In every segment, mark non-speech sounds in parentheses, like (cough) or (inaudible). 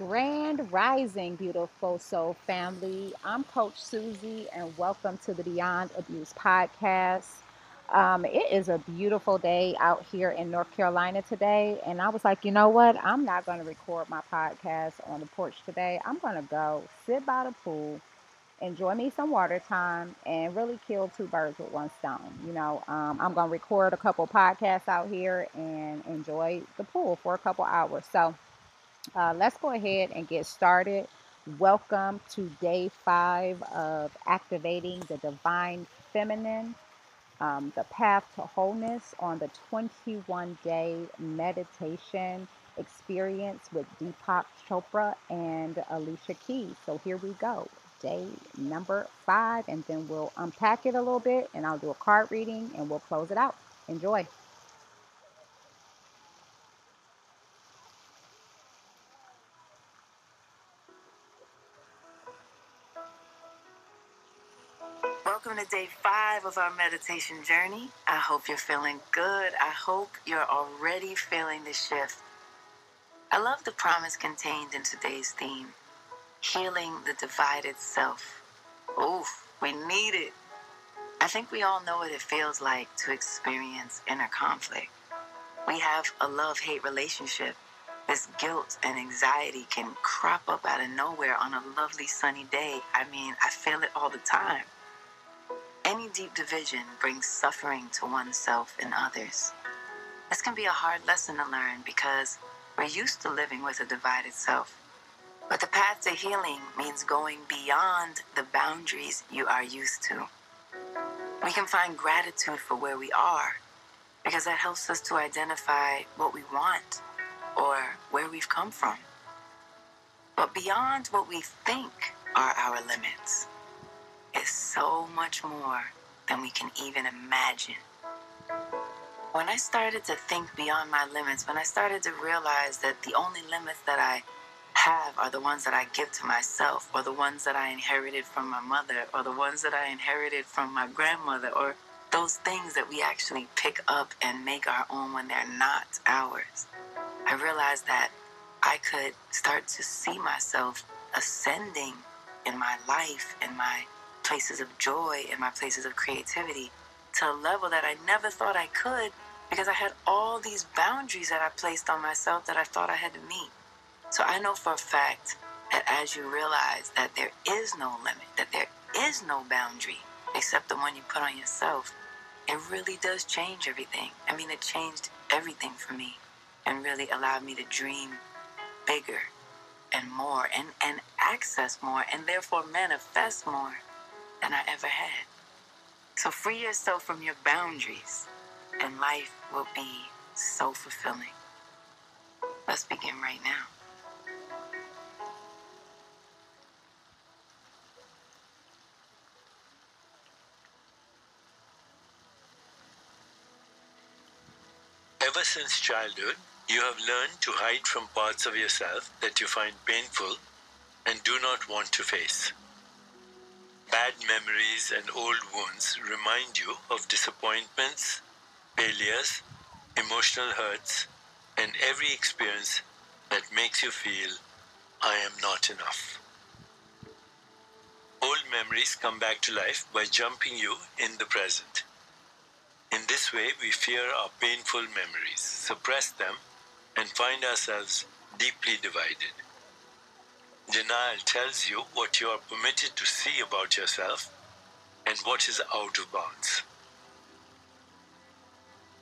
Grand Rising, beautiful soul family. I'm Coach Susie, and welcome to the Beyond Abuse podcast. Um, it is a beautiful day out here in North Carolina today, and I was like, you know what? I'm not going to record my podcast on the porch today. I'm going to go sit by the pool, enjoy me some water time, and really kill two birds with one stone. You know, um, I'm going to record a couple podcasts out here and enjoy the pool for a couple hours. So, uh, let's go ahead and get started. Welcome to day five of activating the divine feminine, um, the path to wholeness on the 21 day meditation experience with Deepak Chopra and Alicia Keys. So here we go. Day number five, and then we'll unpack it a little bit and I'll do a card reading and we'll close it out. Enjoy. Day five of our meditation journey. I hope you're feeling good. I hope you're already feeling the shift. I love the promise contained in today's theme healing the divided self. Oof, we need it. I think we all know what it feels like to experience inner conflict. We have a love hate relationship. This guilt and anxiety can crop up out of nowhere on a lovely sunny day. I mean, I feel it all the time. Any deep division brings suffering to oneself and others. This can be a hard lesson to learn because we're used to living with a divided self. But the path to healing means going beyond the boundaries you are used to. We can find gratitude for where we are because that helps us to identify what we want or where we've come from. But beyond what we think are our limits is so much more than we can even imagine. When I started to think beyond my limits, when I started to realize that the only limits that I have are the ones that I give to myself, or the ones that I inherited from my mother, or the ones that I inherited from my grandmother, or those things that we actually pick up and make our own when they're not ours. I realized that I could start to see myself ascending in my life, in my places of joy, in my places of creativity to a level that I never thought I could because I had all these boundaries that I placed on myself that I thought I had to meet. So I know for a fact that as you realize that there is no limit, that there is no boundary except the one you put on yourself, it really does change everything. I mean, it changed everything for me and really allowed me to dream bigger and more and, and access more and therefore manifest more than I ever had. So free yourself from your boundaries and life will be so fulfilling. Let's begin right now. Ever since childhood, you have learned to hide from parts of yourself that you find painful and do not want to face. Bad memories and old wounds remind you of disappointments, failures, emotional hurts, and every experience that makes you feel, I am not enough. Old memories come back to life by jumping you in the present. In this way, we fear our painful memories, suppress them, and find ourselves deeply divided. Denial tells you what you are permitted to see about yourself and what is out of bounds.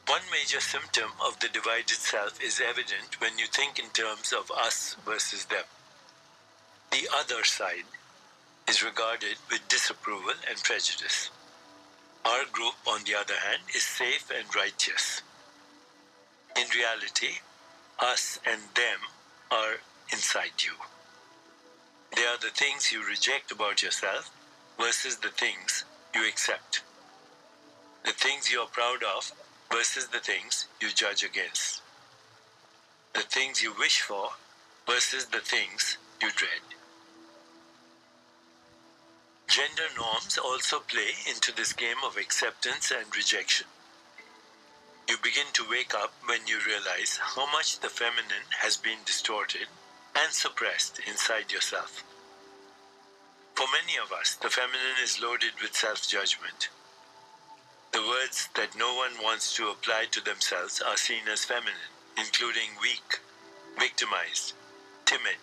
One major symptom of the divided self is evident when you think in terms of us versus them. The other side is regarded with disapproval and prejudice. Our group, on the other hand, is safe and righteous. In reality, us and them are inside you. They are the things you reject about yourself versus the things you accept. The things you are proud of versus the things you judge against. The things you wish for versus the things you dread. Gender norms also play into this game of acceptance and rejection. You begin to wake up when you realize how much the feminine has been distorted and suppressed inside yourself. For many of us, the feminine is loaded with self judgment. The words that no one wants to apply to themselves are seen as feminine, including weak, victimized, timid,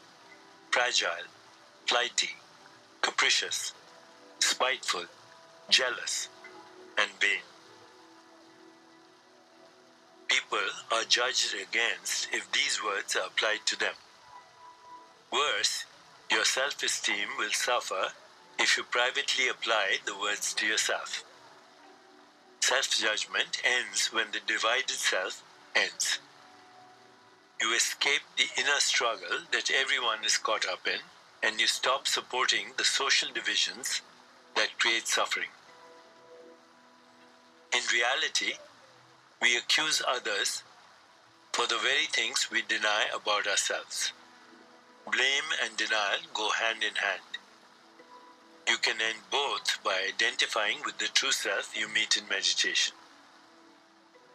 fragile, flighty, capricious, spiteful, jealous, and vain. People are judged against if these words are applied to them. Worse, your self esteem will suffer if you privately apply the words to yourself. Self judgment ends when the divided self ends. You escape the inner struggle that everyone is caught up in, and you stop supporting the social divisions that create suffering. In reality, we accuse others for the very things we deny about ourselves. Blame and denial go hand in hand. You can end both by identifying with the true self you meet in meditation.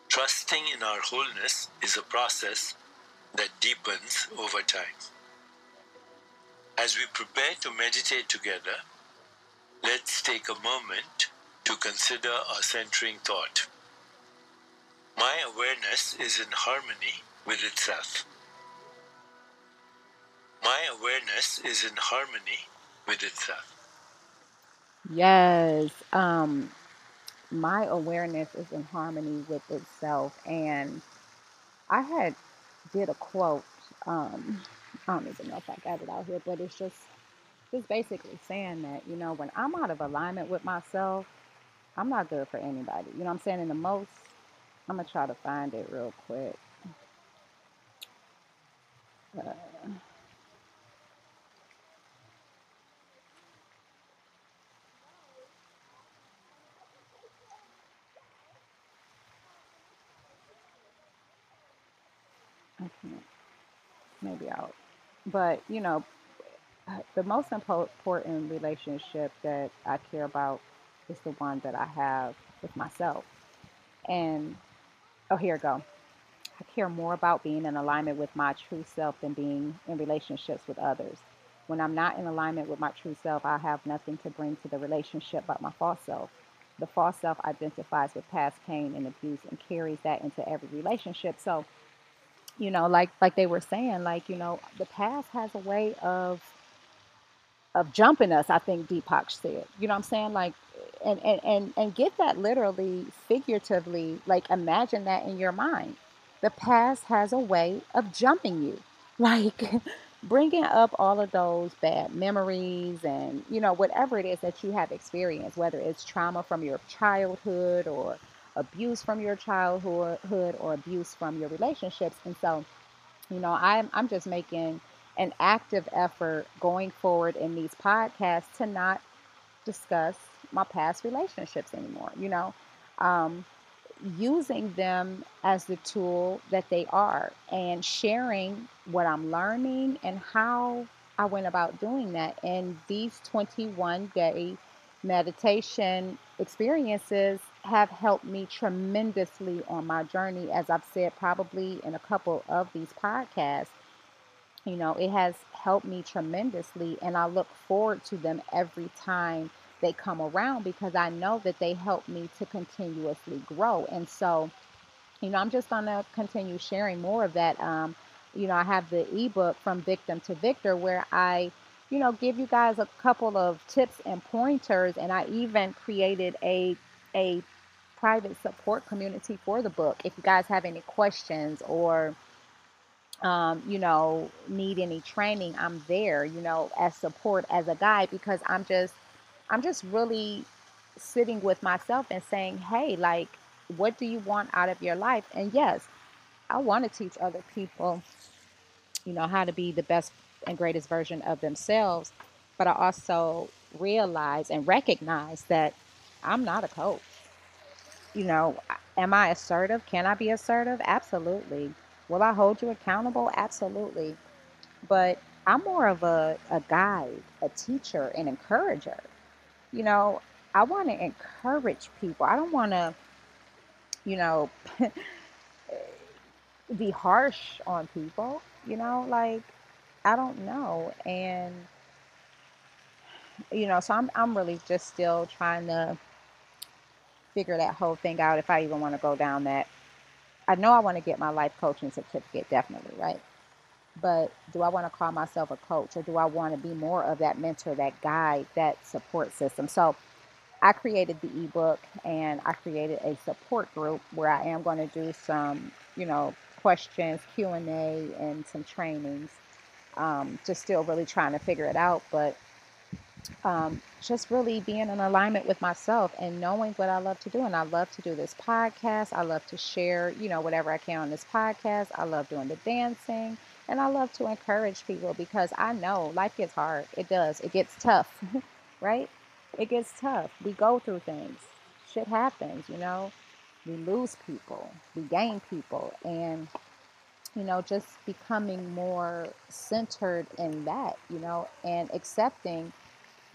Trusting in our wholeness is a process that deepens over time. As we prepare to meditate together, let's take a moment to consider our centering thought. My awareness is in harmony with itself. My awareness is in harmony with itself. Yes. Um, my awareness is in harmony with itself. And I had did a quote. Um, I don't even know if I got it out here, but it's just just basically saying that, you know, when I'm out of alignment with myself, I'm not good for anybody. You know what I'm saying? In the most, I'm gonna try to find it real quick. Uh, Mm-hmm. Maybe I'll. But you know, the most important relationship that I care about is the one that I have with myself. And oh, here we go. I care more about being in alignment with my true self than being in relationships with others. When I'm not in alignment with my true self, I have nothing to bring to the relationship but my false self. The false self identifies with past pain and abuse and carries that into every relationship. So, you know, like like they were saying, like, you know, the past has a way of of jumping us, I think Deepak said. You know what I'm saying? Like and, and, and, and get that literally, figuratively, like imagine that in your mind. The past has a way of jumping you, (laughs) like bringing up all of those bad memories and, you know, whatever it is that you have experienced, whether it's trauma from your childhood or abuse from your childhood or abuse from your relationships. And so, you know, I'm, I'm just making an active effort going forward in these podcasts to not discuss my past relationships anymore, you know, um, using them as the tool that they are and sharing what I'm learning and how I went about doing that. And these 21 day meditation experiences have helped me tremendously on my journey, as I've said probably in a couple of these podcasts. You know, it has helped me tremendously, and I look forward to them every time they come around because I know that they help me to continuously grow. And so, you know, I'm just going to continue sharing more of that. Um, you know, I have the ebook from Victim to Victor where I, you know, give you guys a couple of tips and pointers, and I even created a a private support community for the book. If you guys have any questions or um, you know, need any training, I'm there, you know, as support as a guide because I'm just I'm just really sitting with myself and saying, hey, like, what do you want out of your life? And yes, I want to teach other people, you know, how to be the best and greatest version of themselves. But I also realize and recognize that I'm not a coach. You know, am I assertive? Can I be assertive? Absolutely. Will I hold you accountable? Absolutely. But I'm more of a, a guide, a teacher, an encourager you know, I want to encourage people. I don't want to, you know, (laughs) be harsh on people, you know, like I don't know. And you know, so I'm I'm really just still trying to figure that whole thing out if I even want to go down that. I know I want to get my life coaching certificate, definitely, right? But do I want to call myself a coach or do I want to be more of that mentor, that guide, that support system? So I created the ebook and I created a support group where I am going to do some, you know, questions, Q&A and some trainings. Um, just still really trying to figure it out, but um, just really being in alignment with myself and knowing what I love to do. And I love to do this podcast. I love to share, you know, whatever I can on this podcast. I love doing the dancing. And I love to encourage people because I know life gets hard. It does. It gets tough, (laughs) right? It gets tough. We go through things. Shit happens, you know. We lose people, we gain people. And, you know, just becoming more centered in that, you know, and accepting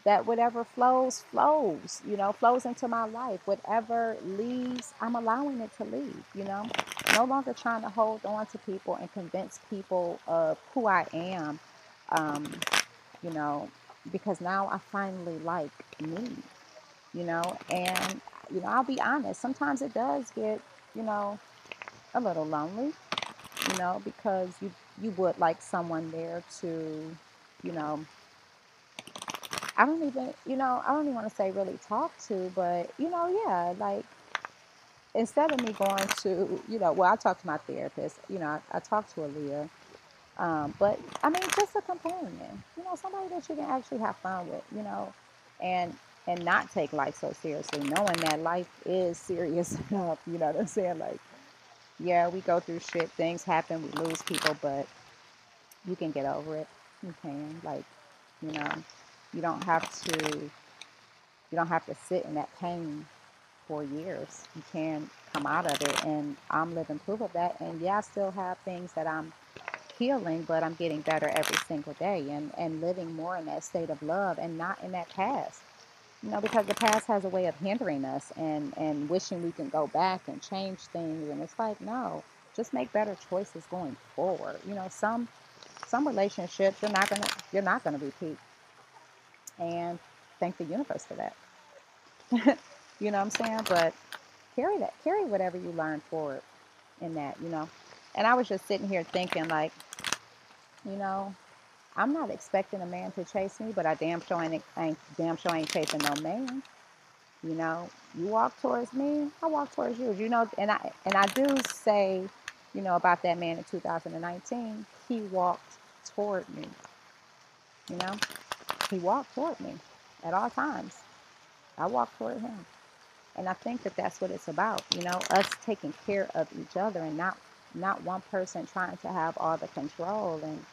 that whatever flows, flows, you know, flows into my life. Whatever leaves, I'm allowing it to leave, you know. No longer trying to hold on to people and convince people of who I am, um, you know, because now I finally like me, you know, and, you know, I'll be honest, sometimes it does get, you know, a little lonely, you know, because you, you would like someone there to, you know, I don't even, you know, I don't even want to say really talk to, but, you know, yeah, like instead of me going to, you know, well, I talk to my therapist, you know, I, I talk to Aaliyah, um, but I mean, just a companion, you know, somebody that you can actually have fun with, you know, and and not take life so seriously, knowing that life is (laughs) serious enough, you know what I'm saying? Like, yeah, we go through shit, things happen, we lose people, but you can get over it. You can, like, you know, you don't have to you don't have to sit in that pain for years. You can come out of it and I'm living proof of that. And yeah, I still have things that I'm healing, but I'm getting better every single day and, and living more in that state of love and not in that past. You know, because the past has a way of hindering us and, and wishing we can go back and change things. And it's like, no, just make better choices going forward. You know, some some relationships you're not gonna you're not gonna repeat and thank the universe for that. (laughs) you know what I'm saying? But carry that, carry whatever you learn forward in that, you know. And I was just sitting here thinking, like, you know, I'm not expecting a man to chase me, but I damn sure ain't, ain't damn sure ain't chasing no man. You know, you walk towards me, I walk towards you. You know, and I and I do say, you know, about that man in 2019, he walked toward me. You know, he walked toward me at all times. I walked toward him. And I think that that's what it's about, you know, us taking care of each other and not not one person trying to have all the control. And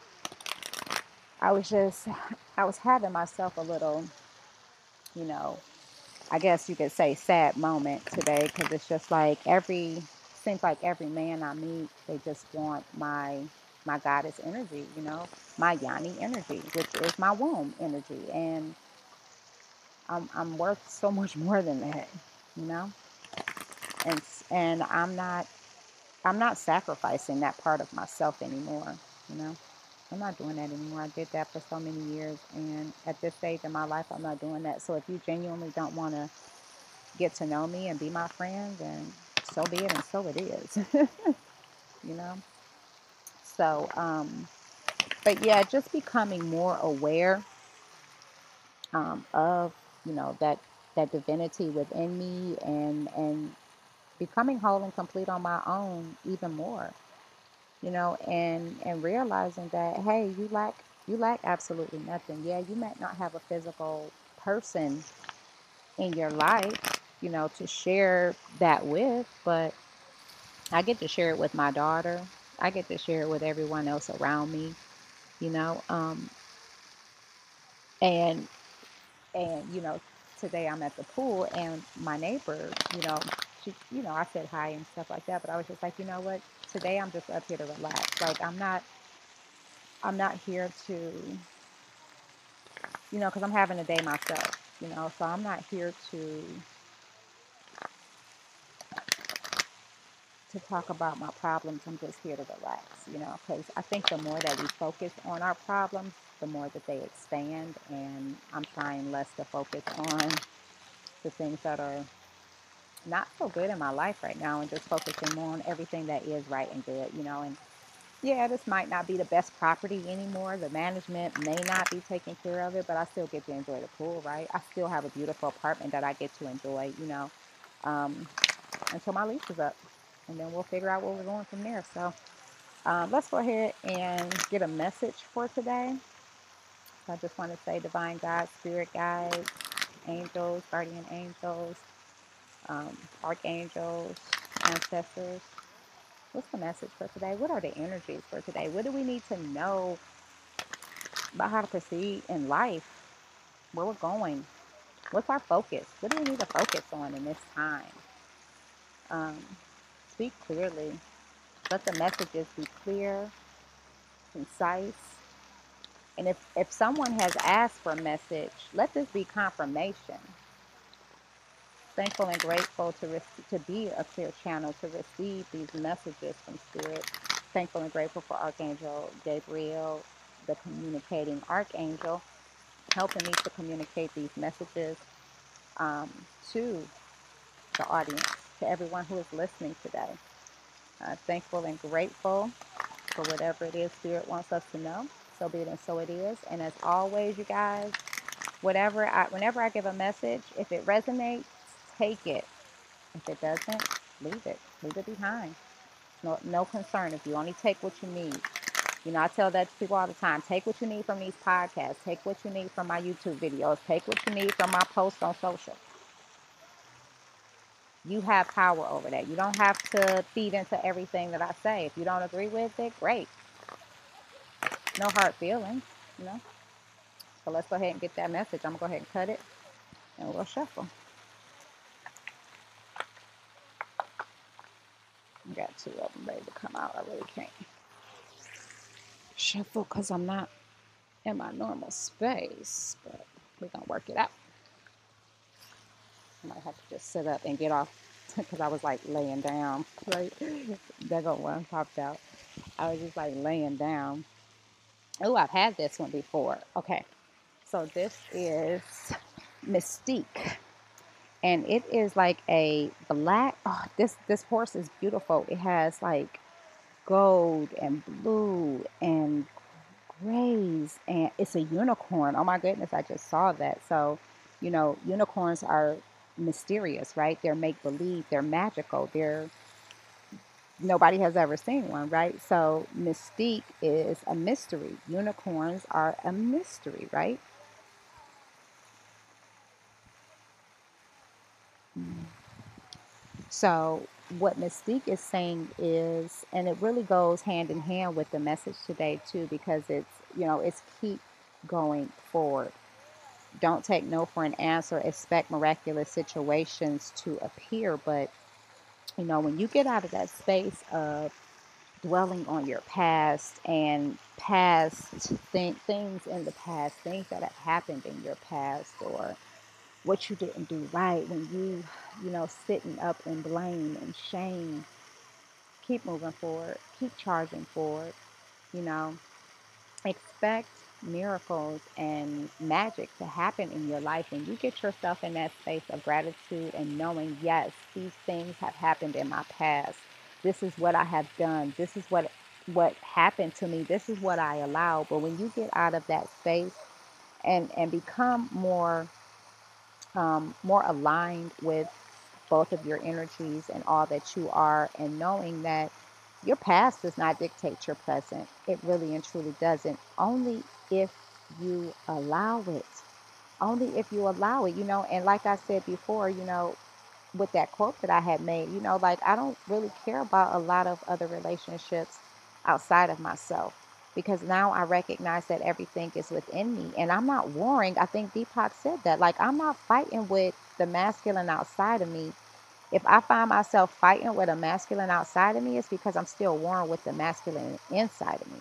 I was just, (sighs) I was having myself a little, you know, I guess you could say sad moment today because it's just like every, seems like every man I meet, they just want my my goddess energy, you know, my Yoni energy, which is my womb energy. And I'm, I'm worth so much (laughs) more than that, you know? And, and I'm not, I'm not sacrificing that part of myself anymore, you know? I'm not doing that anymore. I did that for so many years. And at this stage in my life, I'm not doing that. So if you genuinely don't want to get to know me and be my friend, then so be it and so it is, (laughs) you know? So, um, but yeah, just becoming more aware um, of you know that that divinity within me and and becoming whole and complete on my own even more you know and and realizing that hey you lack you lack absolutely nothing. Yeah you might not have a physical person in your life you know to share that with but i get to share it with my daughter i get to share it with everyone else around me you know um and and you know today i'm at the pool and my neighbor you know she you know i said hi and stuff like that but i was just like you know what? Today i'm just up here to relax. Like i'm not i'm not here to you know because i'm having a day myself you know so i'm not here to to talk about my problems. I'm just here to relax, you know, because I think the more that we focus on our problems, the more that they expand. And I'm trying less to focus on the things that are not so good in my life right now and just focusing more on everything that is right and good, you know. And yeah, this might not be the best property anymore. The management may not be taking care of it, but I still get to enjoy the pool, right? I still have a beautiful apartment that I get to enjoy, you know, um, until my lease is up. And then we'll figure out where we're going from there. So um, let's go ahead and get a message for today. So I just want to say divine God, spirit guides, angels, guardian angels, um, archangels, ancestors. What's the message for today? What are the energies for today? What do we need to know about how to proceed in life? Where we're going? What's our focus? What do we need to focus on in this time? Um, speak clearly. Let the messages be clear, concise. And if, if someone has asked for a message, let this be confirmation thankful and grateful to, re- to be a clear channel to receive these messages from Spirit. Thankful and grateful for Archangel Gabriel, the communicating Archangel, helping me to communicate these messages um, to the audience, to everyone who is listening today. Thankful and grateful for whatever it is Spirit wants us to know. So be it and so it is. And as always, you guys, whatever I, whenever I give a message, if it resonates, take it. If it doesn't, leave it. Leave it behind. No, no concern. If you only take what you need. You know, I tell that to people all the time. Take what you need from these podcasts. Take what you need from my YouTube videos. Take what you need from my posts on social. You have power over that. You don't have to feed into everything that I say. If you don't agree with it, great. No hard feelings, you know. So let's go ahead and get that message. I'm going to go ahead and cut it and we'll shuffle. Got two of them ready to come out. I really can't shuffle because I'm not in my normal space, but we're going to work it out. I might have to just sit up and get off (laughs) because I was like laying down. (laughs) Like, that got one popped out. I was just like laying down. Oh, I've had this one before. Okay. So this is Mystique and it is like a black oh this this horse is beautiful it has like gold and blue and grays and it's a unicorn oh my goodness i just saw that so you know unicorns are mysterious right? They're make believe they're magical they're nobody has ever seen one right? So mystique is a mystery. Unicorns are a mystery right? So, what Mystique is saying is, and it really goes hand in hand with the message today, too, because it's, you know, it's keep going forward. Don't take no for an answer. Expect miraculous situations to appear. But, you know, when you get out of that space of dwelling on your past and past th- things in the past, things that have happened in your past, or what you didn't do right, when you, you know, sitting up in blame and shame, keep moving forward, keep charging forward, you know, expect miracles and magic to happen in your life and you get yourself in that space of gratitude and knowing yes these things have happened in my past this is what i have done this is what what happened to me this is what i allowed but when you get out of that space and and become more um, more aligned with both of your energies and all that you are, and knowing that your past does not dictate your present. It really and truly doesn't. Only if you allow it. Only if you allow it, you know. And like I said before, you know, with that quote that I had made, you know, like I don't really care about a lot of other relationships outside of myself because now I recognize that everything is within me and I'm not warring. I think Deepak said that. Like, I'm not fighting with the masculine outside of me. If I find myself fighting with a masculine outside of me, it's because I'm still warring with the masculine inside of me.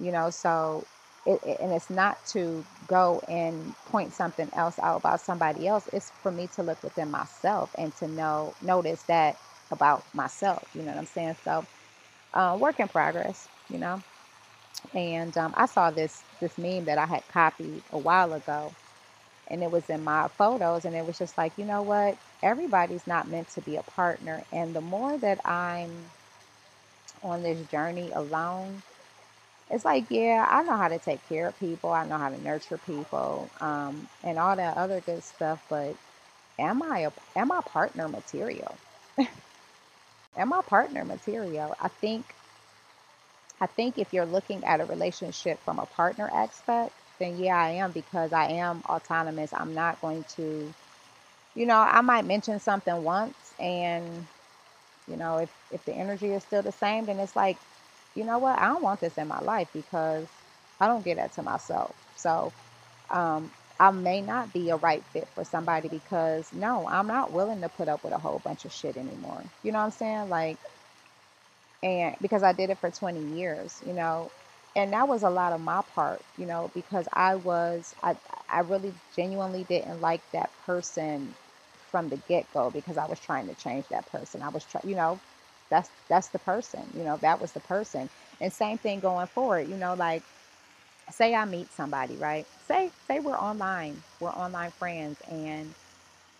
You know, so, it, it, and it's not to go and point something else out about somebody else. It's for me to look within myself and to know, notice that about myself. You know what I'm saying? So, uh, work in progress. You know. And um, I saw this this meme that I had copied a while ago, and it was in my photos, and it was just like, you know what? Everybody's not meant to be a partner, and the more that I'm on this journey alone, it's like, yeah, I know how to take care of people, I know how to nurture people, um, and all that other good stuff. But am I a am I partner material? (laughs) am I partner material? I think I think if you're looking at a relationship from a partner aspect, then yeah, I am because I am autonomous. I'm not going to, you know, I might mention something once and you know, if if the energy is still the same, then it's like, you know what? I don't want this in my life because I don't get that to myself. So, um, I may not be a right fit for somebody because no, I'm not willing to put up with a whole bunch of shit anymore. You know what I'm saying? Like, and because I did it for 20 years, you know, and that was a lot of my part, you know, because I was, I, I really genuinely didn't like that person from the get go because I was trying to change that person. I was trying, you know, that's that's the person, you know, that was the person. And same thing going forward, you know, like say I meet somebody, right? Say say we're online, we're online friends, and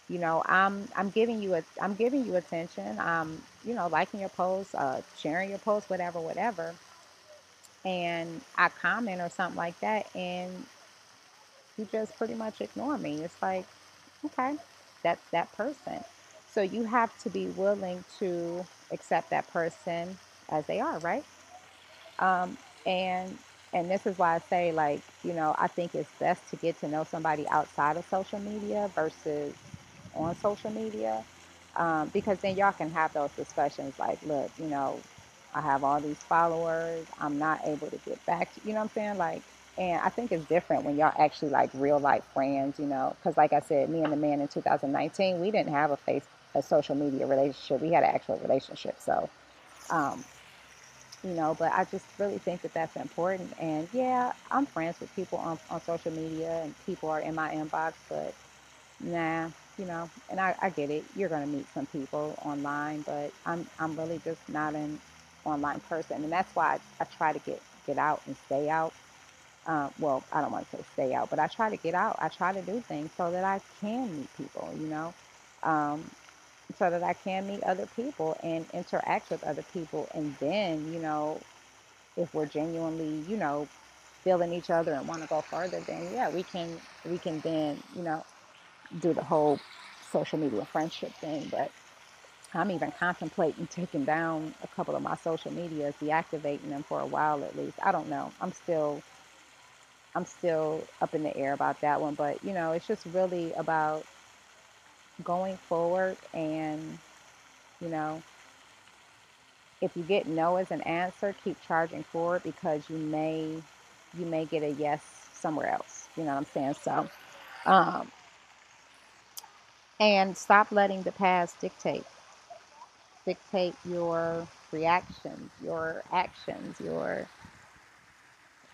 you know I'm I'm giving you a I'm giving you attention. I'm you know liking your posts, uh, sharing your posts, whatever, whatever. And I comment or something like that, and you just pretty much ignore me. It's like, okay, that's that person. So you have to be willing to accept that person as they are, right? Um, and and this is why I say, like, you know, I think it's best to get to know somebody outside of social media versus on social media, um, because then y'all can have those discussions. Like, look, you know, I have all these followers. I'm not able to get back. To, you know what I'm saying? Like, and I think it's different when y'all actually like real life friends. You know, because like I said, me and the man in 2019, we didn't have a face a social media relationship. We had an actual relationship. So, um, you know, but I just really think that that's important. And yeah, I'm friends with people on, on social media and people are in my inbox, but nah, you know, and I, I get it. You're going to meet some people online, but I'm, I'm really just not an online person. And that's why I, I try to get, get out and stay out. Uh, well, I don't want to say stay out, but I try to get out. I try to do things so that I can meet people, you know. Um, so that I can meet other people and interact with other people. And then, you know, if we're genuinely, you know, feeling each other and want to go further, then yeah, we can we can then, you know, do the whole social media friendship thing. But I'm even contemplating taking down a couple of my social medias, deactivating them for a while at least. I don't know. I'm still I'm still up in the air about that one, but you know, it's just really about going forward and you know if you get no as an answer keep charging forward because you may you may get a yes somewhere else. You know what i'm saying? So um and stop letting the past dictate dictate your reactions your actions your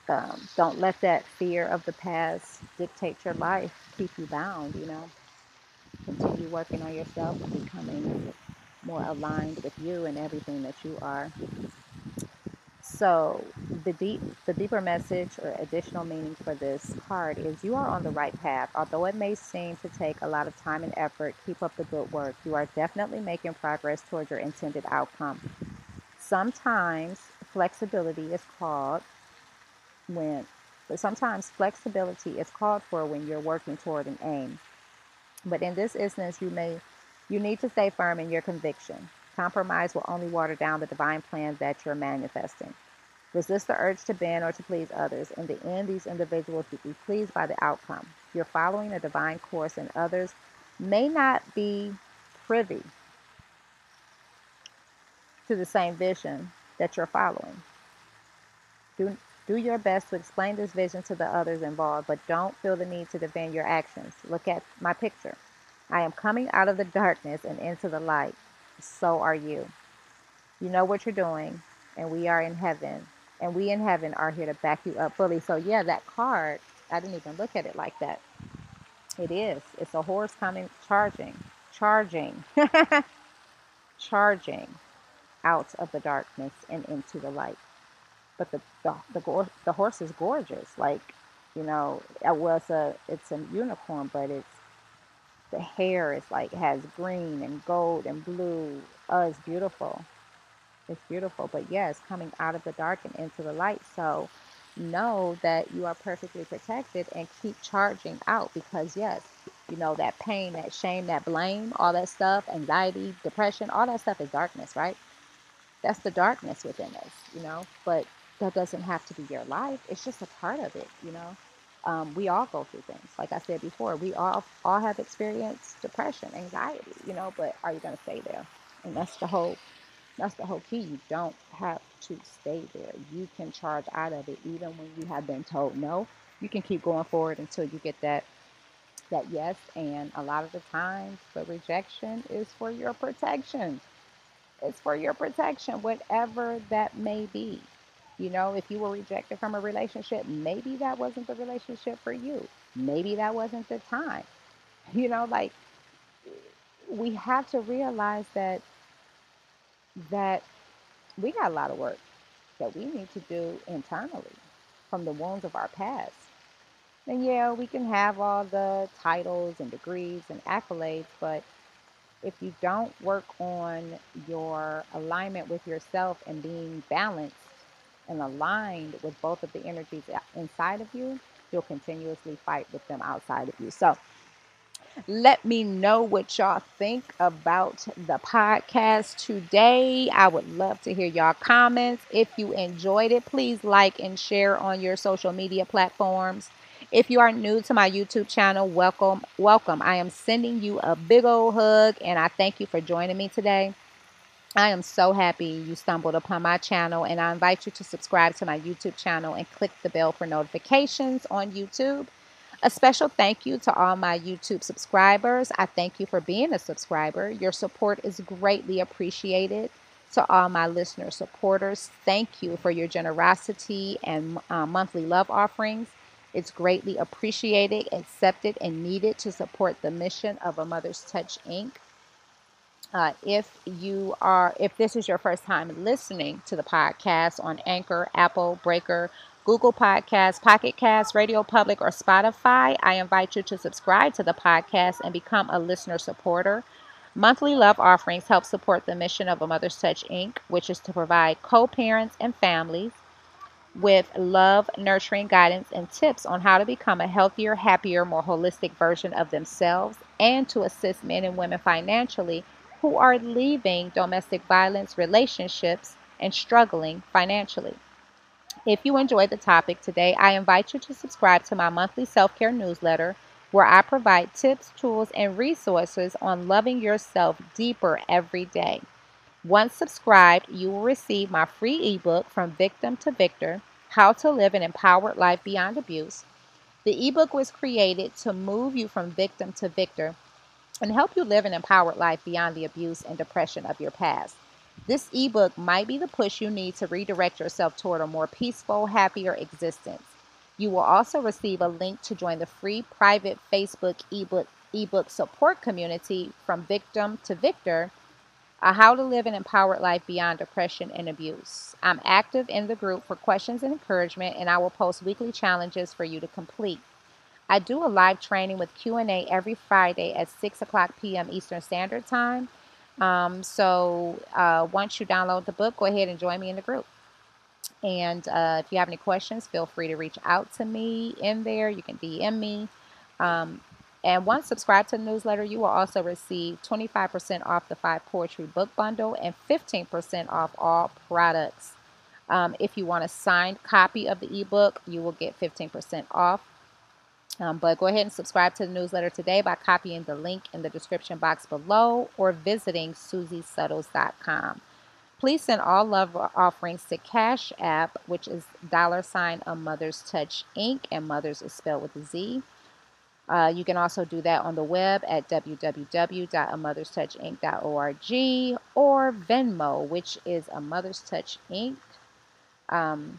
um, don't let that fear of the past dictate your life keep you bound you know continue working on yourself and becoming more aligned with you and everything that you are. So the deep the deeper message or additional meaning for this card is you are on the right path. Although it may seem to take a lot of time and effort, keep up the good work. You are definitely making progress towards your intended outcome. Sometimes flexibility is called when but sometimes flexibility is called for when you're working toward an aim. But in this instance, you may you need to stay firm in your conviction. Compromise will only water down the divine plan that you're manifesting. Resist the urge to bend or to please others. In the end, these individuals will be pleased by the outcome. You're following a divine course, and others may not be privy to the same vision that you're following. Do, do your best to explain this vision to the others involved, but don't feel the need to defend your actions. Look at my picture. I am coming out of the darkness and into the light. So are you. You know what you're doing, and we are in heaven. And we in heaven are here to back you up fully. So, yeah, that card, I didn't even look at it like that. It is. It's a horse coming, charging, charging. (laughs) charging out of the darkness and into the light. But the the the, the horse is gorgeous. Like, you know, it was a it's a unicorn, but it's the hair is like has green and gold and blue. Oh, it's beautiful. It's beautiful. But yes, coming out of the dark and into the light. So know that you are perfectly protected and keep charging out because yes, you know that pain, that shame, that blame, all that stuff, anxiety, depression, all that stuff is darkness, right? That's the darkness within us, you know. But that doesn't have to be your life. It's just a part of it, you know. Um, we all go through things. Like I said before, we all all have experienced depression, anxiety, you know. But are you going to stay there? And that's the whole that's the whole key. You don't have to stay there. You can charge out of it, even when you have been told no. You can keep going forward until you get that that yes. And a lot of the times, the rejection is for your protection. It's for your protection, whatever that may be. You know, if you were rejected from a relationship, maybe that wasn't the relationship for you. Maybe that wasn't the time. (laughs) You know, like we have to realize that that we got a lot of work that we need to do internally from the wounds of our past. And yeah, we can have all the titles and degrees and accolades, but if you don't work on your alignment with yourself and being balanced and aligned with both of the energies inside of you, you'll continuously fight with them outside of you. So, let me know what y'all think about the podcast today. I would love to hear y'all comments. If you enjoyed it, please like and share on your social media platforms. If you are new to my YouTube channel, welcome, welcome. I am sending you a big old hug and I thank you for joining me today. I am so happy you stumbled upon my channel and I invite you to subscribe to my YouTube channel and click the bell for notifications on YouTube. A special thank you to all my YouTube subscribers. I thank you for being a subscriber. Your support is greatly appreciated. To all my listener supporters, thank you for your generosity and uh, monthly love offerings. It's greatly appreciated, accepted, and needed to support the mission of A Mother's Touch Inc. Uh, if you are, if this is your first time listening to the podcast on Anchor, Apple, Breaker, Google Podcasts, Pocket Casts, Radio Public, or Spotify, I invite you to subscribe to the podcast and become a listener supporter. Monthly love offerings help support the mission of A Mother's Touch Inc., which is to provide co parents and families with love, nurturing guidance, and tips on how to become a healthier, happier, more holistic version of themselves and to assist men and women financially who are leaving domestic violence relationships and struggling financially. If you enjoyed the topic today, I invite you to subscribe to my monthly self care newsletter where I provide tips, tools, and resources on loving yourself deeper every day. Once subscribed, you will receive my free ebook from Victim to Victor How to Live an Empowered Life Beyond Abuse. The ebook was created to move you from victim to victor and help you live an empowered life beyond the abuse and depression of your past. This ebook might be the push you need to redirect yourself toward a more peaceful, happier existence. You will also receive a link to join the free private Facebook ebook ebook support community from victim to victor uh, how to live an empowered life beyond depression and abuse. I'm active in the group for questions and encouragement, and I will post weekly challenges for you to complete. I do a live training with Q&A every Friday at 6 o'clock p.m. Eastern Standard Time. Um, so uh, once you download the book, go ahead and join me in the group. And uh, if you have any questions, feel free to reach out to me in there. You can DM me. Um, and once subscribed to the newsletter, you will also receive 25% off the five poetry book bundle and 15% off all products. Um, if you want a signed copy of the ebook, you will get 15% off. Um, but go ahead and subscribe to the newsletter today by copying the link in the description box below or visiting susiesuttles.com. Please send all love offerings to Cash App, which is dollar sign a Mother's Touch Inc., and Mother's is spelled with a Z. Uh, you can also do that on the web at www.amotherstouchinc.org or Venmo, which is a Mother's Touch Inc. Um,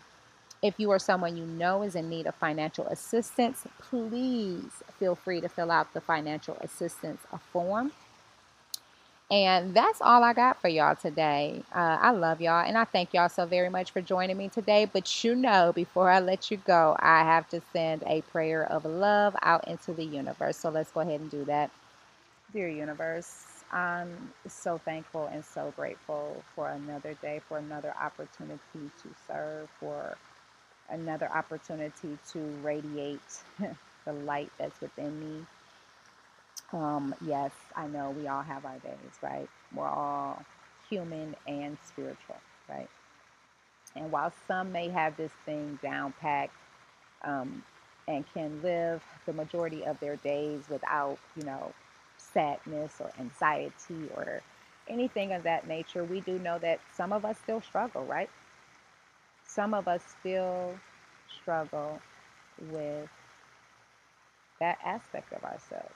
if you are someone you know is in need of financial assistance, please feel free to fill out the financial assistance form. And that's all I got for y'all today. Uh, I love y'all and I thank y'all so very much for joining me today. But you know, before I let you go, I have to send a prayer of love out into the universe. So let's go ahead and do that. Dear universe, I'm so thankful and so grateful for another day, for another opportunity to serve, for another opportunity to radiate (laughs) the light that's within me. Um, yes, I know we all have our days, right? We're all human and spiritual, right? And while some may have this thing down packed um, and can live the majority of their days without, you know, sadness or anxiety or anything of that nature, we do know that some of us still struggle, right? Some of us still struggle with that aspect of ourselves.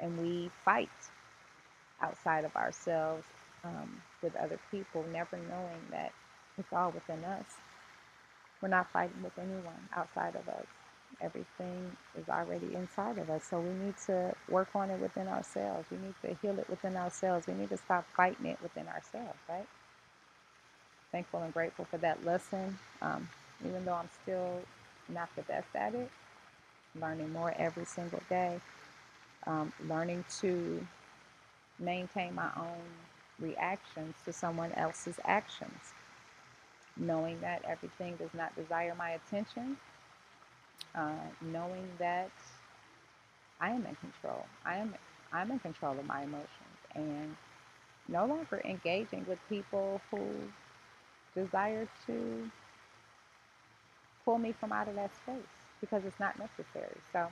And we fight outside of ourselves um, with other people, never knowing that it's all within us. We're not fighting with anyone outside of us. Everything is already inside of us. So we need to work on it within ourselves. We need to heal it within ourselves. We need to stop fighting it within ourselves, right? Thankful and grateful for that lesson. Um, even though I'm still not the best at it, learning more every single day, um, learning to maintain my own reactions to someone else's actions, knowing that everything does not desire my attention, uh, knowing that I am in control. I am I'm in control of my emotions and no longer engaging with people who desire to pull me from out of that space because it's not necessary. So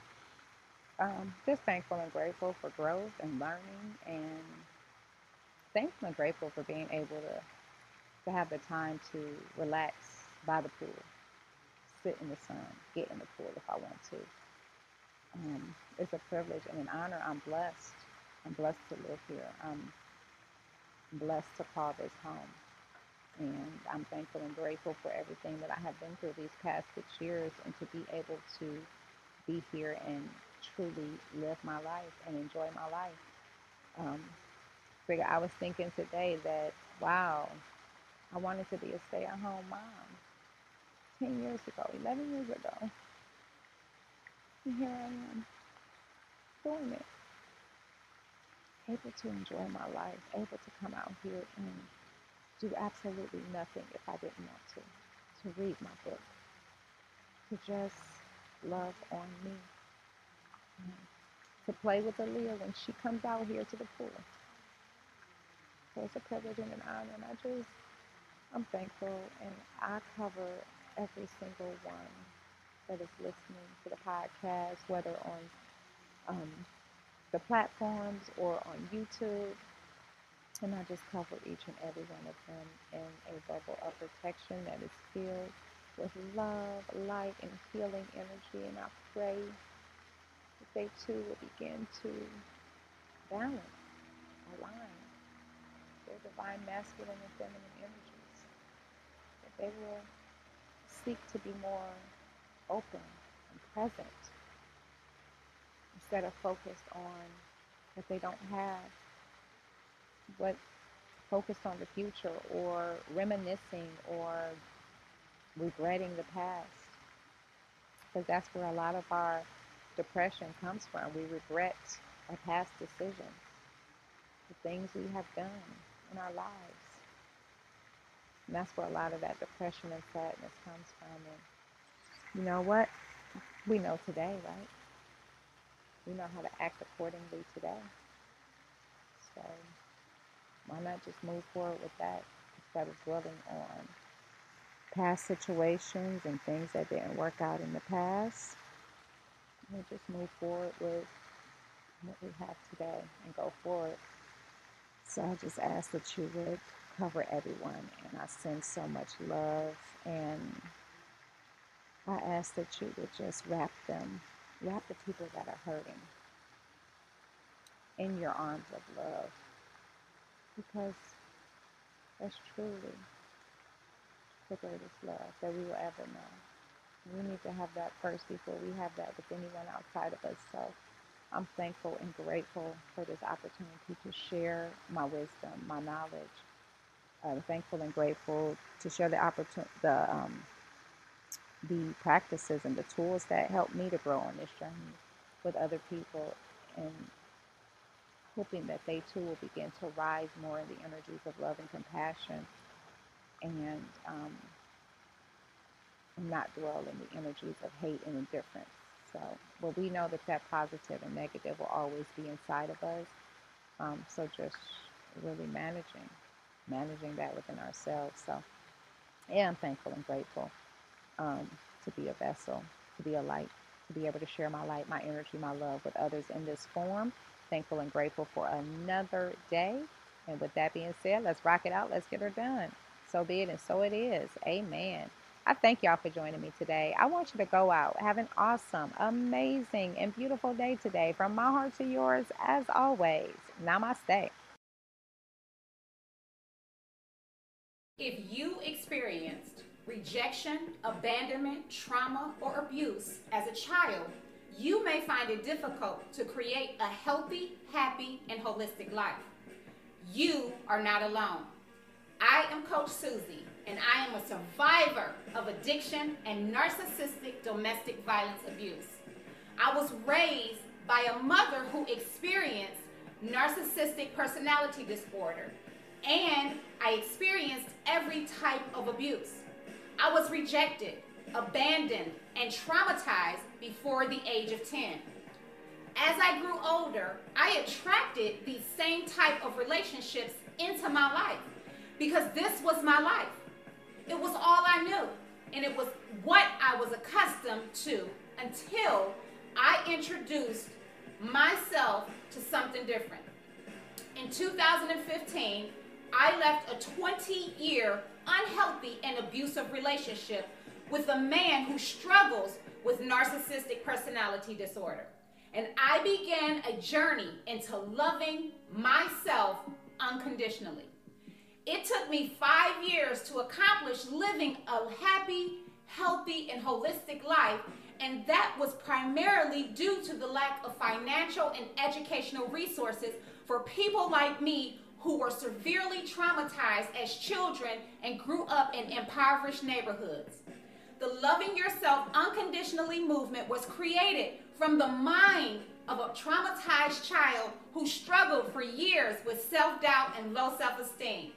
um, just thankful and grateful for growth and learning and thankful and grateful for being able to to have the time to relax by the pool, sit in the sun, get in the pool if I want to. Um, it's a privilege and an honor. I'm blessed. I'm blessed to live here. I'm blessed to call this home. And I'm thankful and grateful for everything that I have been through these past six years and to be able to be here and truly live my life and enjoy my life. Um, I was thinking today that, wow, I wanted to be a stay at home mom 10 years ago, 11 years ago. And here I am doing it, able to enjoy my life, able to come out here and do absolutely nothing if I didn't want to. To read my book, to just love on me, to play with Aaliyah when she comes out here to the pool. So it's a privilege and an honor, and I just I'm thankful, and I cover every single one that is listening to the podcast, whether on um, the platforms or on YouTube. And I just cover each and every one of them in a bubble of protection that is filled with love, light, and healing energy. And I pray that they too will begin to balance, align their divine masculine and feminine energies. That they will seek to be more open and present instead of focused on what they don't have, what focused on the future or reminiscing or regretting the past. Because that's where a lot of our depression comes from. We regret our past decisions, the things we have done in our lives. And that's where a lot of that depression and sadness comes from. And you know what? We know today, right? We know how to act accordingly today. So why not just move forward with that instead of dwelling on past situations and things that didn't work out in the past? We'll just move forward with what we have today and go forward. So I just ask that you would cover everyone, and I send so much love, and I ask that you would just wrap them, wrap the people that are hurting in your arms of love, because that's truly the greatest love that we will ever know. We need to have that first before we have that with anyone outside of us. So I'm thankful and grateful for this opportunity to share my wisdom, my knowledge. I'm thankful and grateful to share the opportunity, the um, the practices and the tools that help me to grow on this journey with other people, and hoping that they too will begin to rise more in the energies of love and compassion, and um, not dwell in the energies of hate and indifference. So, well, we know that that positive and negative will always be inside of us. Um, so, just really managing, managing that within ourselves. So, yeah, I'm thankful and grateful um, to be a vessel, to be a light, to be able to share my light, my energy, my love with others in this form. Thankful and grateful for another day. And with that being said, let's rock it out. Let's get her done. So be it, and so it is. Amen. I thank y'all for joining me today. I want you to go out, have an awesome, amazing, and beautiful day today. From my heart to yours, as always. Namaste. If you experienced rejection, abandonment, trauma, or abuse as a child, you may find it difficult to create a healthy, happy, and holistic life. You are not alone. I am Coach Susie, and I am a survivor of addiction and narcissistic domestic violence abuse. I was raised by a mother who experienced narcissistic personality disorder, and I experienced every type of abuse. I was rejected, abandoned, and traumatized before the age of 10. As I grew older, I attracted these same type of relationships into my life because this was my life. It was all I knew. And it was what I was accustomed to until I introduced myself to something different. In 2015, I left a 20 year unhealthy and abusive relationship with a man who struggles with narcissistic personality disorder. And I began a journey into loving myself unconditionally. It took me five years to accomplish living a happy, healthy, and holistic life, and that was primarily due to the lack of financial and educational resources for people like me who were severely traumatized as children and grew up in impoverished neighborhoods. The Loving Yourself Unconditionally movement was created from the mind of a traumatized child who struggled for years with self doubt and low self esteem.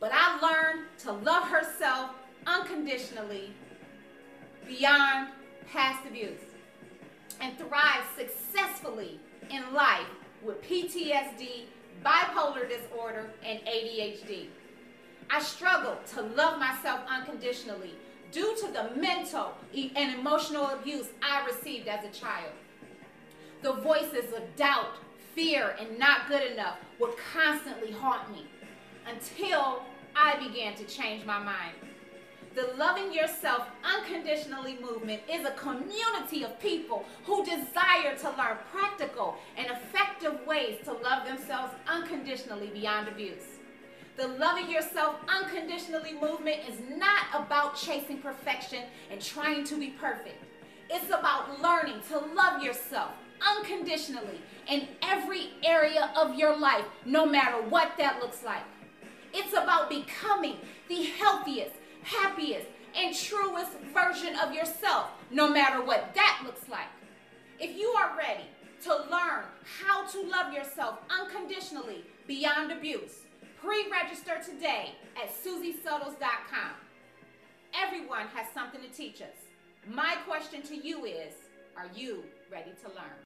But I learned to love herself unconditionally beyond past abuse and thrive successfully in life with PTSD, bipolar disorder, and ADHD. I struggled to love myself unconditionally due to the mental and emotional abuse I received as a child. The voices of doubt, fear, and not good enough would constantly haunt me until I began to change my mind. The Loving Yourself Unconditionally movement is a community of people who desire to learn practical and effective ways to love themselves unconditionally beyond abuse. The Loving Yourself Unconditionally movement is not about chasing perfection and trying to be perfect. It's about learning to love yourself unconditionally in every area of your life, no matter what that looks like. It's about becoming the healthiest, happiest, and truest version of yourself, no matter what that looks like. If you are ready to learn how to love yourself unconditionally beyond abuse, pre register today at SusieSuttles.com. Everyone has something to teach us. My question to you is Are you ready to learn?